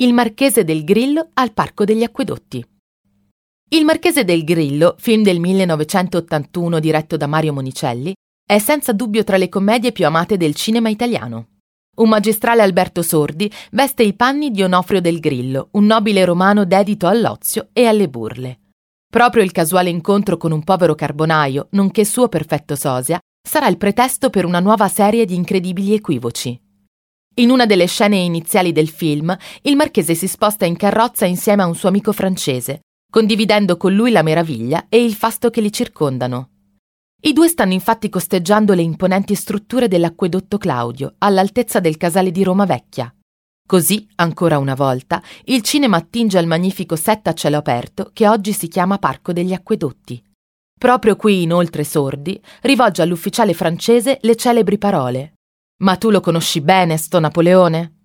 Il Marchese del Grillo al Parco degli Acquedotti. Il Marchese del Grillo, film del 1981 diretto da Mario Monicelli, è senza dubbio tra le commedie più amate del cinema italiano. Un magistrale Alberto Sordi veste i panni di Onofrio del Grillo, un nobile romano dedito all'ozio e alle burle. Proprio il casuale incontro con un povero carbonaio, nonché suo perfetto sosia, sarà il pretesto per una nuova serie di incredibili equivoci. In una delle scene iniziali del film, il marchese si sposta in carrozza insieme a un suo amico francese, condividendo con lui la meraviglia e il fasto che li circondano. I due stanno infatti costeggiando le imponenti strutture dell'acquedotto Claudio, all'altezza del casale di Roma Vecchia. Così, ancora una volta, il cinema attinge al magnifico set a cielo aperto che oggi si chiama Parco degli Acquedotti. Proprio qui, inoltre sordi, rivolge all'ufficiale francese le celebri parole ma tu lo conosci bene, sto Napoleone?